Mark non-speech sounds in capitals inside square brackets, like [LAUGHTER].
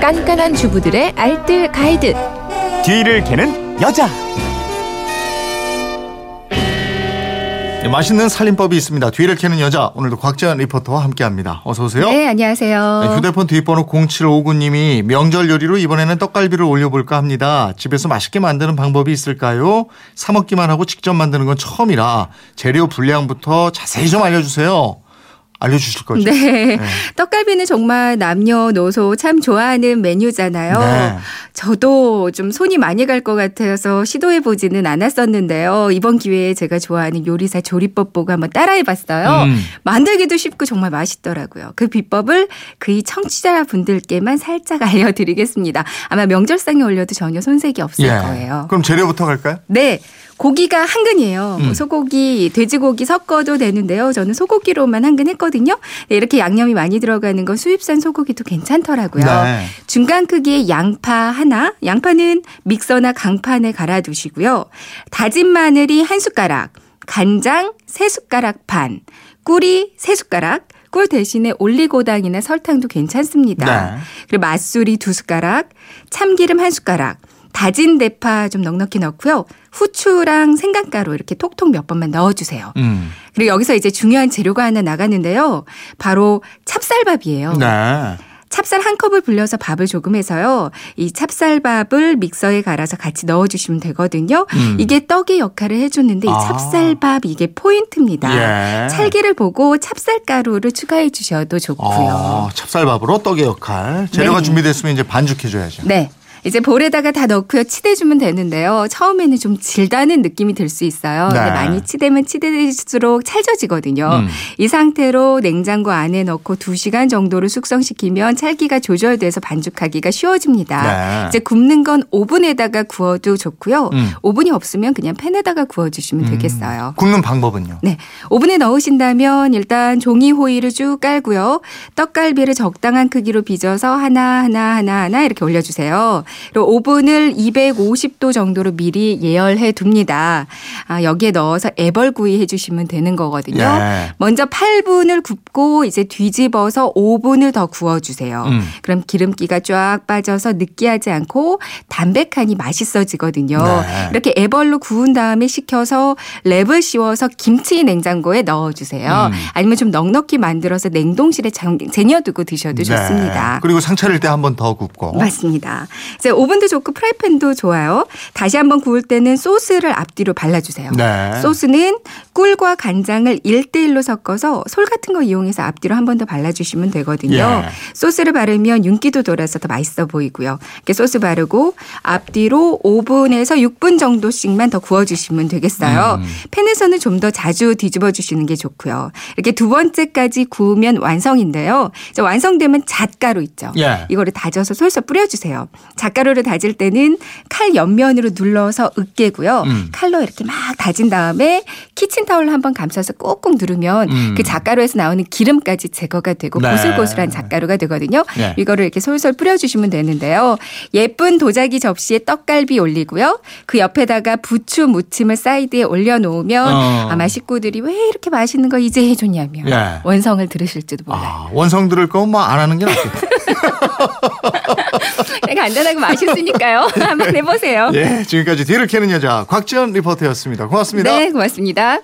깐깐한 주부들의 알뜰 가이드. 뒤를 캐는 여자. 네, 맛있는 살림법이 있습니다. 뒤를 캐는 여자. 오늘도 곽지연 리포터와 함께합니다. 어서 오세요. 네, 안녕하세요. 네, 휴대폰 뒷번호 0759님이 명절 요리로 이번에는 떡갈비를 올려볼까 합니다. 집에서 맛있게 만드는 방법이 있을까요? 사 먹기만 하고 직접 만드는 건 처음이라 재료 분량부터 자세히 좀 알려주세요. 알려주실 거죠? 네. 떡갈비는 정말 남녀노소 참 좋아하는 메뉴잖아요. 네. 저도 좀 손이 많이 갈 것 같아서 시도해보지는 않았었는데요. 이번 기회에 제가 좋아하는 요리사 조리법 보고 한번 따라해봤어요. 음. 만들기도 쉽고 정말 맛있더라고요. 그 비법을 그이 청취자분들께만 살짝 알려드리겠습니다. 아마 명절상에 올려도 전혀 손색이 없을 예. 거예요. 그럼 재료부터 갈까요? 네. 고기가 한근이에요. 뭐 음. 소고기, 돼지고기 섞어도 되는데요. 저는 소고기로만 한근 했거든요. 네, 이렇게 양념이 많이 들어가는 건 수입산 소고기도 괜찮더라고요. 네. 중간 크기의 양파 하나, 양파는 믹서나 강판에 갈아두시고요. 다진 마늘이 한 숟가락, 간장 세 숟가락 반, 꿀이 세 숟가락, 꿀 대신에 올리고당이나 설탕도 괜찮습니다. 네. 그리고 맛술이 두 숟가락, 참기름 한 숟가락, 다진 대파 좀 넉넉히 넣고요. 후추랑 생강가루 이렇게 톡톡 몇 번만 넣어주세요. 음. 그리고 여기서 이제 중요한 재료가 하나 나가는데요. 바로 찹쌀밥이에요. 네. 찹쌀 한 컵을 불려서 밥을 조금 해서요. 이 찹쌀밥을 믹서에 갈아서 같이 넣어주시면 되거든요. 음. 이게 떡의 역할을 해주는데 이 아. 찹쌀밥 이게 포인트입니다. 예. 찰기를 보고 찹쌀가루를 추가해 주셔도 좋고요. 어, 찹쌀밥으로 떡의 역할. 재료가 네. 준비됐으면 이제 반죽해 줘야죠. 네. 이제 볼에다가 다 넣고요. 치대주면 되는데요. 처음에는 좀 질다는 느낌이 들 수 있어요. 근데 네. 많이 치대면 치대질수록 찰져지거든요. 음. 이 상태로 냉장고 안에 넣고 2시간 정도를 숙성시키면 찰기가 조절돼서 반죽하기가 쉬워집니다. 네. 이제 굽는 건 오븐에다가 구워도 좋고요. 음. 오븐이 없으면 그냥 팬에다가 구워주시면 되겠어요. 굽는 방법은요? 네. 오븐에 넣으신다면 일단 종이 호일을 쭉 깔고요. 떡갈비를 적당한 크기로 빚어서 하나, 하나, 하나, 하나 이렇게 올려주세요. 그리고 오븐을 250도 정도로 미리 예열해 둡니다. 아, 여기에 넣어서 애벌구이 해주시면 되는 거거든요. 예. 먼저 8분을 굽고 이제 뒤집어서 5분을 더 구워주세요. 음. 그럼 기름기가 쫙 빠져서 느끼하지 않고 담백하니 맛있어지거든요. 네. 이렇게 애벌로 구운 다음에 식혀서 랩을 씌워서 김치 냉장고에 넣어주세요. 음. 아니면 좀 넉넉히 만들어서 냉동실에 장- 쟁여두고 드셔도 좋습니다. 네. 그리고 상 차릴 때 한 번 더 굽고. 맞습니다. 이제 오븐도 좋고 프라이팬도 좋아요. 다시 한번 구울 때는 소스를 앞뒤로 발라주세요. 네. 소스는 꿀과 간장을 1대1로 섞어서 솔 같은 거 이용해서 앞뒤로 한 번 더 발라주시면 되거든요. 예. 소스를 바르면 윤기도 돌아서 더 맛있어 보이고요. 이렇게 소스 바르고 앞뒤로 5분에서 6분 정도씩만 더 구워주시면 되겠어요. 음. 팬에서는 좀 더 자주 뒤집어 주시는 게 좋고요. 이렇게 두 번째까지 구우면 완성인데요. 완성되면 잣가루 있죠. 예. 이거를 다져서 솔솔 뿌려주세요. 잣 가루를 다질 때는 칼 옆면으로 눌러서 으깨고요. 음. 칼로 이렇게 막 다진 다음에 키친타올로 한번 감싸서 꾹꾹 누르면 음. 그 잣가루에서 나오는 기름까지 제거가 되고 네. 고슬고슬한 잣가루가 되거든요. 예. 이거를 이렇게 솔솔 뿌려주시면 되는데요. 예쁜 도자기 접시에 떡갈비 올리고요. 그 옆에다가 부추 무침을 사이드에 올려놓으면 어. 아마 식구들이 왜 이렇게 맛있는 거 이제 해줬냐면 예. 원성을 들으실지도 몰라요. 아, 원성 들을 거면 뭐 안 하는 게 낫겠다. [LAUGHS] 그냥 간단하고 맛있으니까요. [LAUGHS] 한번 해보세요. 예, 지금까지 뒤를 캐는 여자 곽지연 리포터였습니다. 고맙습니다. 네, 고맙습니다.